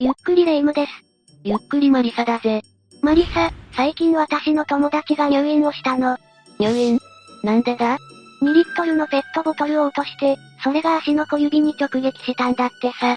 ゆっくりレ夢ムです。ゆっくりマリサだぜ。マリサ、最近私の友達が入院をしたの。入院？なんでだ ?2 リットルのペットボトルを落として、それが足の小指に直撃したんだってさ。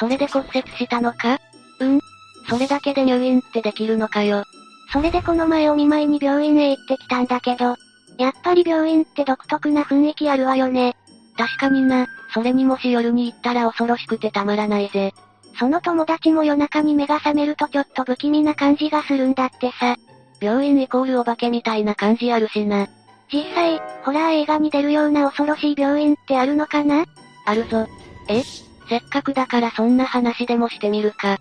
それで骨折したのか？うん。それだけで入院ってできるのかよ。それでこの前お見舞いに病院へ行ってきたんだけど、やっぱり病院って独特な雰囲気あるわよね。確かにな、それにもし夜に行ったら恐ろしくてたまらないぜ。その友達も夜中に目が覚めるとちょっと不気味な感じがするんだってさ。病院イコールお化けみたいな感じあるしな。実際、ホラー映画に出るような恐ろしい病院ってあるのかな？あるぞ。え？せっかくだからそんな話でもしてみるか。っ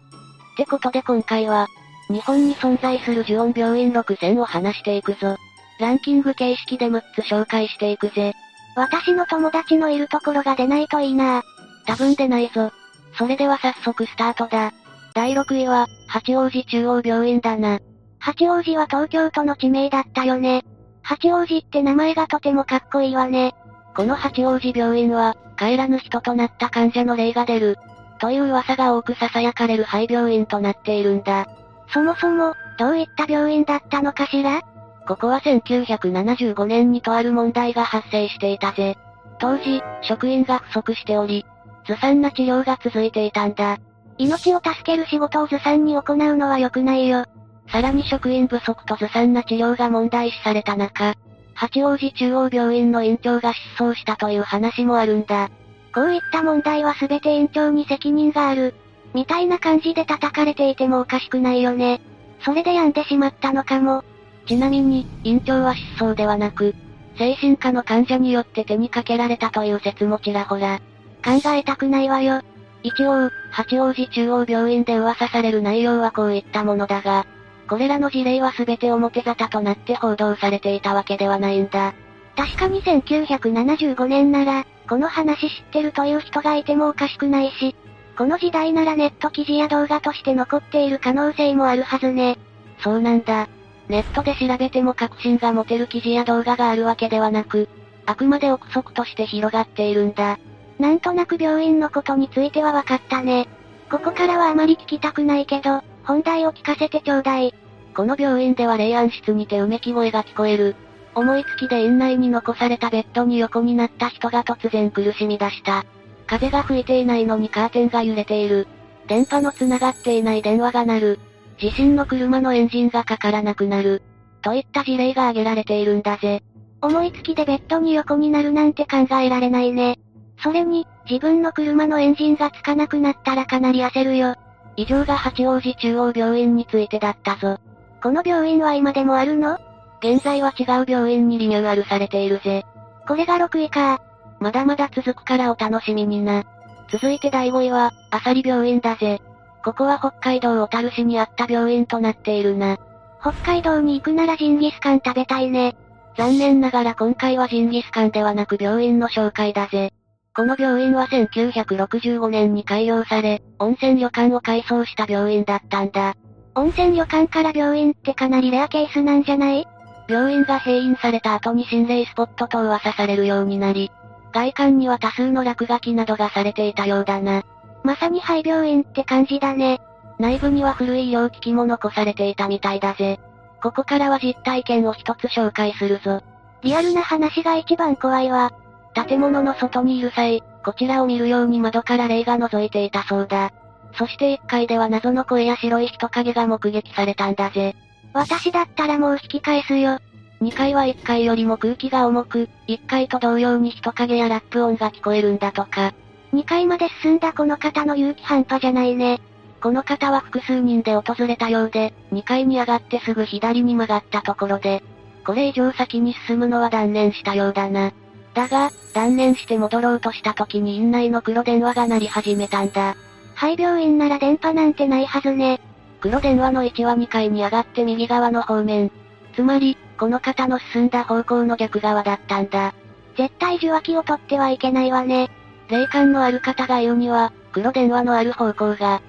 てことで今回は、日本に存在する呪音病院6000を話していくぞ。ランキング形式で6つ紹介していくぜ。私の友達のいるところが出ないといいな多分出ないぞ。それでは早速スタートだ。第6位は、八王子中央病院だな。八王子は東京都の地名だったよね。八王子って名前がとてもかっこいいわね。この八王子病院は、帰らぬ人となった患者の霊が出る。という噂が多く囁かれる廃病院となっているんだ。そもそも、どういった病院だったのかしら？ここは1975年にとある問題が発生していたぜ。当時、職員が不足しており、ずさんな治療が続いていたんだ。命を助ける仕事をずさんに行うのは良くないよ。さらに職員不足とずさんな治療が問題視された中、八王子中央病院の院長が失踪したという話もあるんだ。こういった問題は全て院長に責任がある。みたいな感じで叩かれていてもおかしくないよね。それで病んでしまったのかも。ちなみに、院長は失踪ではなく、精神科の患者によって手にかけられたという説もちらほら。考えたくないわよ。一応、八王子中央病院で噂される内容はこういったものだが、これらの事例は全て表沙汰となって報道されていたわけではないんだ。確かに1975年なら、この話知ってるという人がいてもおかしくないし、この時代ならネット記事や動画として残っている可能性もあるはずね。そうなんだ。ネットで調べても確信が持てる記事や動画があるわけではなく、あくまで憶測として広がっているんだ。なんとなく病院のことについては分かったね。ここからはあまり聞きたくないけど、本題を聞かせてちょうだい。この病院では霊安室にてうめき声が聞こえる。思いつきで院内に残されたベッドに横になった人が突然苦しみ出した。風が吹いていないのにカーテンが揺れている。電波の繋がっていない電話が鳴る。自身の車のエンジンがかからなくなる。といった事例が挙げられているんだぜ。思いつきでベッドに横になるなんて考えられないね。それに、自分の車のエンジンがつかなくなったらかなり焦るよ。以上が八王子中央病院についてだったぞ。この病院は今でもあるの？現在は違う病院にリニューアルされているぜ。これが6位か。まだまだ続くからお楽しみにな。続いて第5位は、アサリ病院だぜ。ここは北海道小樽市にあった病院となっているな。北海道に行くならジンギスカン食べたいね。残念ながら今回はジンギスカンではなく病院の紹介だぜ。この病院は1965年に開業され、温泉旅館を改装した病院だったんだ。温泉旅館から病院ってかなりレアケースなんじゃない？病院が閉院された後に心霊スポットと噂されるようになり、外観には多数の落書きなどがされていたようだな。まさに廃病院って感じだね。内部には古い医療機器も残されていたみたいだぜ。ここからは実体験を一つ紹介するぞ。リアルな話が一番怖いわ。建物の外にいる際、こちらを見るように窓から霊が覗いていたそうだ。そして1階では謎の声や白い人影が目撃されたんだぜ。私だったらもう引き返すよ。2階は1階よりも空気が重く、1階と同様に人影やラップ音が聞こえるんだとか。2階まで進んだこの方の勇気半端じゃないね。この方は複数人で訪れたようで、2階に上がってすぐ左に曲がったところで、これ以上先に進むのは断念したようだな。だが、断念して戻ろうとした時に院内の黒電話が鳴り始めたんだ。廃病院なら電波なんてないはずね。黒電話の位置は2階に上がって右側の方面。つまり、この方の進んだ方向の逆側だったんだ。絶対受話器を取ってはいけないわね。霊感のある方が言うには、黒電話のある方向が、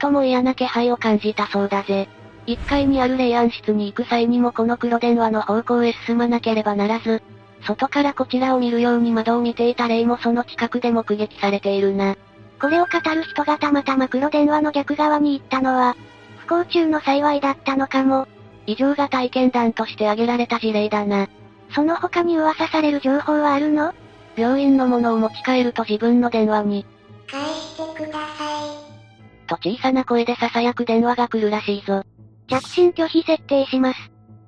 最も嫌な気配を感じたそうだぜ。1階にある霊安室に行く際にもこの黒電話の方向へ進まなければならず、外からこちらを見るように窓を見ていた霊もその近くで目撃されているな。これを語る人がたまたま黒電話の逆側に行ったのは、不幸中の幸いだったのかも。以上が体験談として挙げられた事例だな。その他に噂される情報はあるの？病院のものを持ち帰ると自分の電話に、返してください。と小さな声で囁く電話が来るらしいぞ。着信拒否設定します。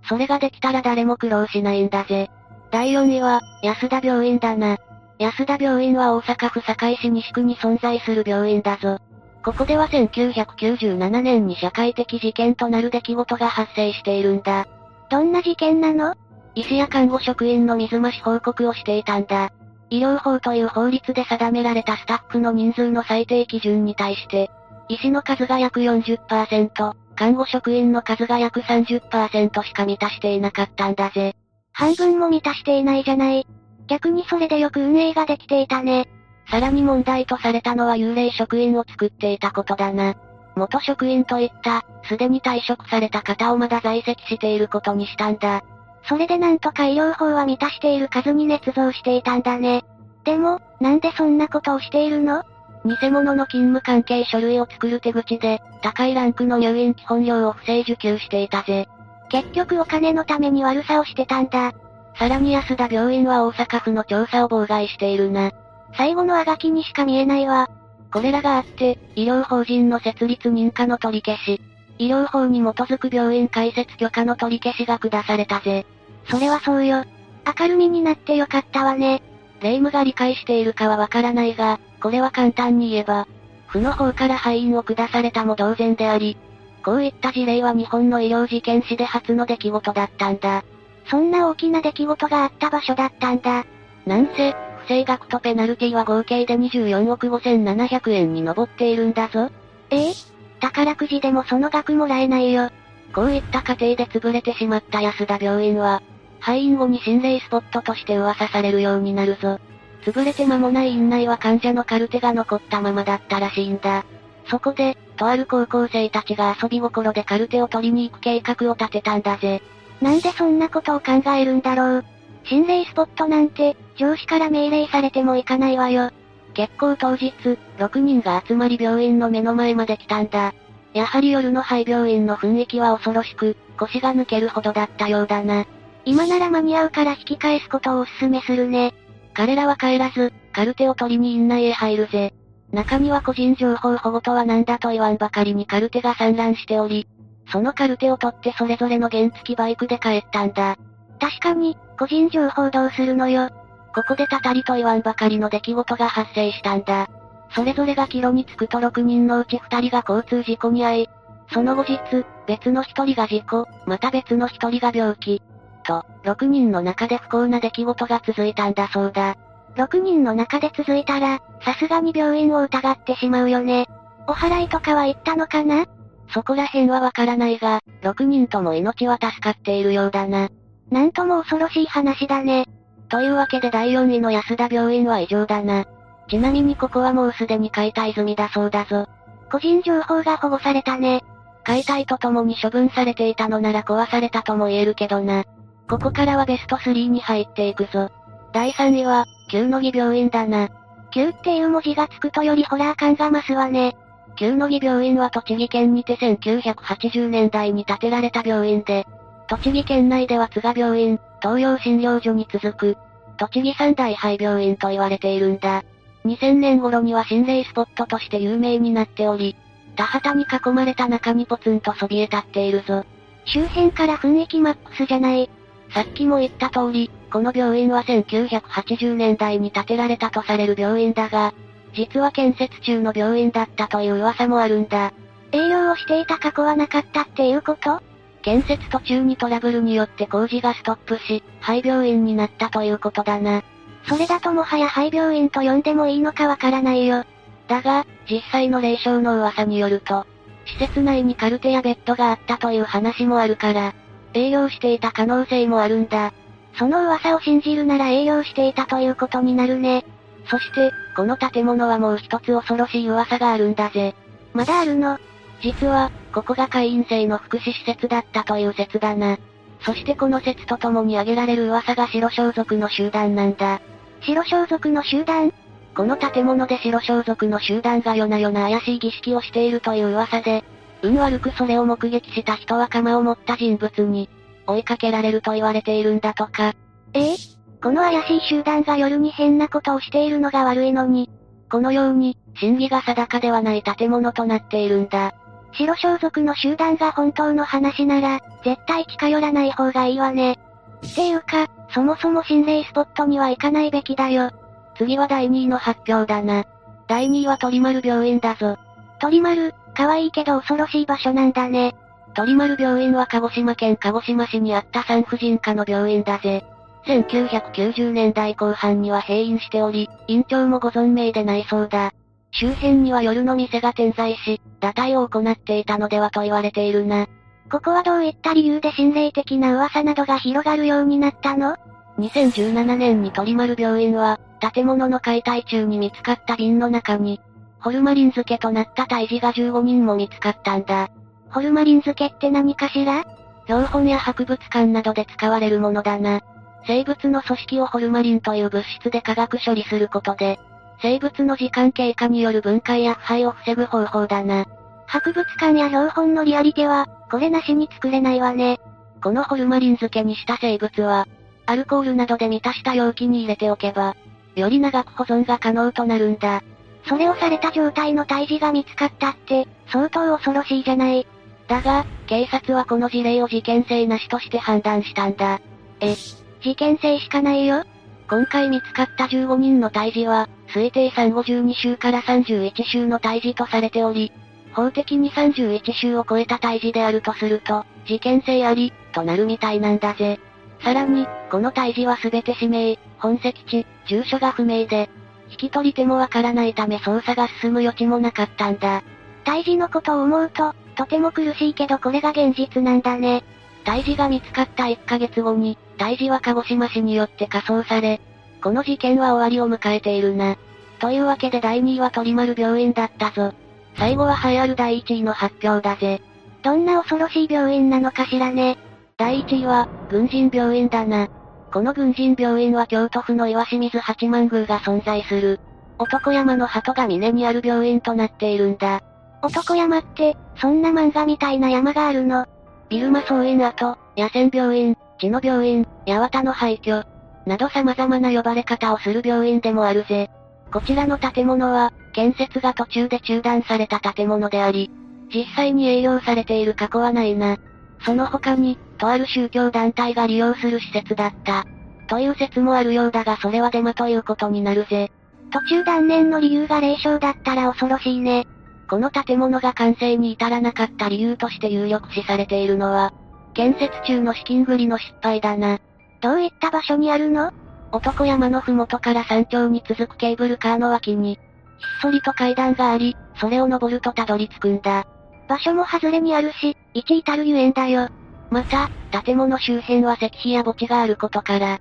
それができたら誰も苦労しないんだぜ。第4位は、安田病院だな。安田病院は大阪府堺市西区に存在する病院だぞ。ここでは1997年に社会的事件となる出来事が発生しているんだ。どんな事件なの？医師や看護職員の水増し報告をしていたんだ。医療法という法律で定められたスタッフの人数の最低基準に対して、医師の数が約40%、看護職員の数が約30%しか満たしていなかったんだぜ。半分も満たしていないじゃない。逆にそれでよく運営ができていたね。さらに問題とされたのは幽霊職員を作っていたことだな。元職員といった、すでに退職された方をまだ在籍していることにしたんだ。それでなんとか医療法は満たしている数に捏造していたんだね。でも、なんでそんなことをしているの？偽物の勤務関係書類を作る手口で、高いランクの入院基本料を不正受給していたぜ。結局お金のために悪さをしてたんだ。さらに安田病院は大阪府の調査を妨害しているな。最後のあがきにしか見えないわ。これらがあって、医療法人の設立認可の取り消し、医療法に基づく病院開設許可の取り消しが下されたぜ。それはそうよ。明るみになってよかったわね。霊夢が理解しているかはわからないが、これは簡単に言えば、府の方から敗因を下されたも同然であり、こういった事例は日本の医療事件史で初の出来事だったんだ。そんな大きな出来事があった場所だったんだ。なんせ、不正額とペナルティは合計で24億5700円に上っているんだぞ。ええ？宝くじでもその額もらえないよ。こういった過程で潰れてしまった安田病院は、廃院後に心霊スポットとして噂されるようになるぞ。潰れて間もない院内は患者のカルテが残ったままだったらしいんだ。そこで、とある高校生たちが遊び心でカルテを取りに行く計画を立てたんだぜ。なんでそんなことを考えるんだろう。心霊スポットなんて、上司から命令されても行かないわよ。結構当日、6人が集まり病院の目の前まで来たんだ。やはり夜の廃病院の雰囲気は恐ろしく、腰が抜けるほどだったようだな。今なら間に合うから引き返すことをお勧めするね。彼らは帰らず、カルテを取りに院内へ入るぜ。中には個人情報保護とは何だと言わんばかりにカルテが散乱しており、そのカルテを取ってそれぞれの原付きバイクで帰ったんだ。確かに、個人情報どうするのよ。ここでたたりと言わんばかりの出来事が発生したんだ。それぞれが帰路に着くと6人のうち2人が交通事故に遭い、その後日、別の1人が事故、また別の1人が病気。と、6人の中で不幸な出来事が続いたんだそうだ。6人の中で続いたら、さすがに病院を疑ってしまうよね。お払いとかは言ったのかな？そこら辺はわからないが、6人とも命は助かっているようだな。なんとも恐ろしい話だね。というわけで第4位の安田病院は異常だな。ちなみにここはもうすでに解体済みだそうだぞ。個人情報が保護されたね。解体とともに処分されていたのなら壊されたとも言えるけどな。ここからはベスト3に入っていくぞ。第3位は、旧野木病院だな。旧っていう文字がつくとよりホラー感が増すわね。旧野木病院は栃木県にて1980年代に建てられた病院で、栃木県内では津賀病院、東洋診療所に続く、栃木三大廃病院と言われているんだ。2000年頃には心霊スポットとして有名になっており、田畑に囲まれた中にポツンとそびえ立っているぞ。周辺から雰囲気マックスじゃない。さっきも言った通り、この病院は1980年代に建てられたとされる病院だが、実は建設中の病院だったという噂もあるんだ。営業をしていた過去はなかったっていうこと？建設途中にトラブルによって工事がストップし、廃病院になったということだな。それだともはや廃病院と呼んでもいいのかわからないよ。だが、実際の霊障の噂によると、施設内にカルテやベッドがあったという話もあるから、営業していた可能性もあるんだ。その噂を信じるなら営業していたということになるね。そして、この建物はもう一つ恐ろしい噂があるんだぜ。まだあるの実は、ここが会員制の福祉施設だったという説だな。そしてこの説とともに挙げられる噂が白装束の集団なんだ。白装束の集団？この建物で白装束の集団が夜な夜な怪しい儀式をしているという噂で、運悪くそれを目撃した人は鎌を持った人物に、追いかけられると言われているんだとか。え？えこの怪しい集団が夜に変なことをしているのが悪いのに。このように、真偽が定かではない建物となっているんだ。白装束の集団が本当の話なら、絶対近寄らない方がいいわね。っていうか、そもそも心霊スポットには行かないべきだよ。次は第2位の発表だな。第2位は鳥丸病院だぞ。鳥丸、可愛いけど恐ろしい場所なんだね。鳥丸病院は鹿児島県鹿児島市にあった産婦人科の病院だぜ。1990年代後半には閉院しており、院長もご存命でないそうだ。周辺には夜の店が点在し、打退を行っていたのではと言われているな。ここはどういった理由で心霊的な噂などが広がるようになったの ?2017 年に鳥丸病院は、建物の解体中に見つかった瓶の中に、ホルマリン漬けとなった胎児が15人も見つかったんだ。ホルマリン漬けって何かしら？標本や博物館などで使われるものだな。生物の組織をホルマリンという物質で化学処理することで、生物の時間経過による分解や腐敗を防ぐ方法だな。博物館や標本のリアリテは、これなしに作れないわね。このホルマリン漬けにした生物は、アルコールなどで満たした容器に入れておけば、より長く保存が可能となるんだ。それをされた状態の胎児が見つかったって、相当恐ろしいじゃない。だが、警察はこの事例を事件性なしとして判断したんだ。え、事件性しかないよ今回見つかった15人の胎児は、推定産後12週から31週の胎児とされており、法的に31週を超えた胎児であるとすると、事件性あり、となるみたいなんだぜ。さらに、この胎児はすべて氏名、本籍地、住所が不明で、引き取り手もわからないため捜査が進む余地もなかったんだ。胎児のことを思うと、とても苦しいけどこれが現実なんだね。胎児が見つかった1ヶ月後に、胎児は鹿児島市によって火葬され、この事件は終わりを迎えているな。というわけで第2位は鳥丸病院だったぞ。最後は栄えある第1位の発表だぜ。どんな恐ろしい病院なのかしらね。第1位は、軍人病院だな。この軍人病院は京都府の岩清水八幡宮が存在する、男山の鳩が峰にある病院となっているんだ。男山って、そんな漫画みたいな山があるのビルマ総院跡、野戦病院、地の病院、八幡の廃墟、など様々な呼ばれ方をする病院でもあるぜ。こちらの建物は、建設が途中で中断された建物であり、実際に営業されている過去はないな。その他に、とある宗教団体が利用する施設だった。という説もあるようだがそれはデマということになるぜ。途中断念の理由が霊障だったら恐ろしいね。この建物が完成に至らなかった理由として有力視されているのは、建設中の資金繰りの失敗だな。どういった場所にあるの？男山のふもとから山頂に続くケーブルカーの脇に、ひっそりと階段があり、それを登るとたどり着くんだ。場所も外れにあるし、一至るゆえんだよ。また、建物周辺は石碑や墓地があることから、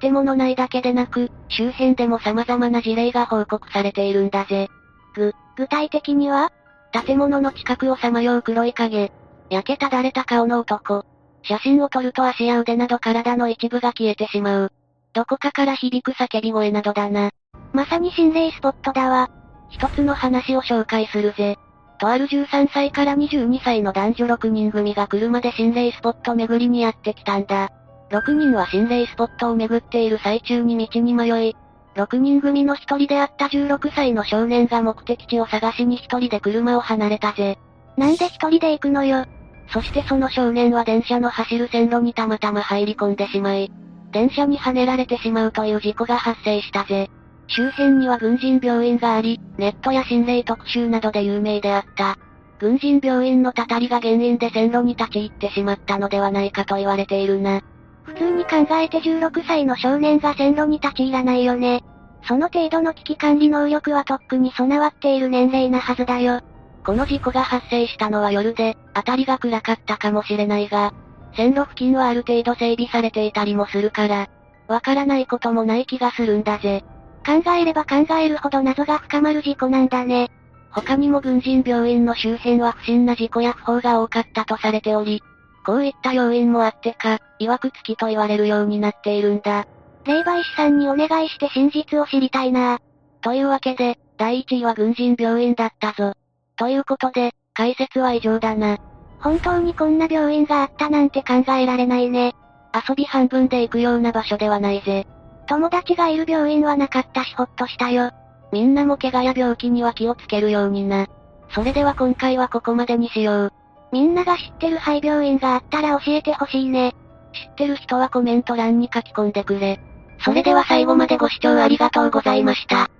建物内だけでなく、周辺でも様々な事例が報告されているんだぜ。ぐ、具体的には？建物の近くをさまよう黒い影。焼けただれた顔の男。写真を撮ると足や腕など体の一部が消えてしまう。どこかから響く叫び声などだな。まさに心霊スポットだわ。一つの話を紹介するぜ。とある13歳から22歳の男女6人組が車で心霊スポット巡りにやってきたんだ。6人は心霊スポットを巡っている最中に道に迷い、6人組の一人であった16歳の少年が目的地を探しに一人で車を離れたぜ。なんで一人で行くのよ。そしてその少年は電車の走る線路にたまたま入り込んでしまい、電車にはねられてしまうという事故が発生したぜ。周辺には軍人病院があり、ネットや心霊特集などで有名であった。軍人病院のたたりが原因で線路に立ち入ってしまったのではないかと言われているな。普通に考えて16歳の少年が線路に立ち入らないよね。その程度の危機管理能力はとっくに備わっている年齢なはずだよ。この事故が発生したのは夜で、辺りが暗かったかもしれないが、線路付近はある程度整備されていたりもするから、わからないこともない気がするんだぜ。考えれば考えるほど謎が深まる事故なんだね。他にも軍人病院の周辺は不審な事故や不法が多かったとされており、こういった要因もあってか、曰くつきと言われるようになっているんだ。霊媒師さんにお願いして真実を知りたいなというわけで、第1位は軍人病院だったぞ。ということで、解説は以上だな。本当にこんな病院があったなんて考えられないね。遊び半分で行くような場所ではないぜ。友達がいる病院はなかったしほっとしたよ。みんなも怪我や病気には気をつけるようにな。それでは今回はここまでにしよう。みんなが知ってる廃病院があったら教えてほしいね。知ってる人はコメント欄に書き込んでくれ。それでは最後までご視聴ありがとうございました。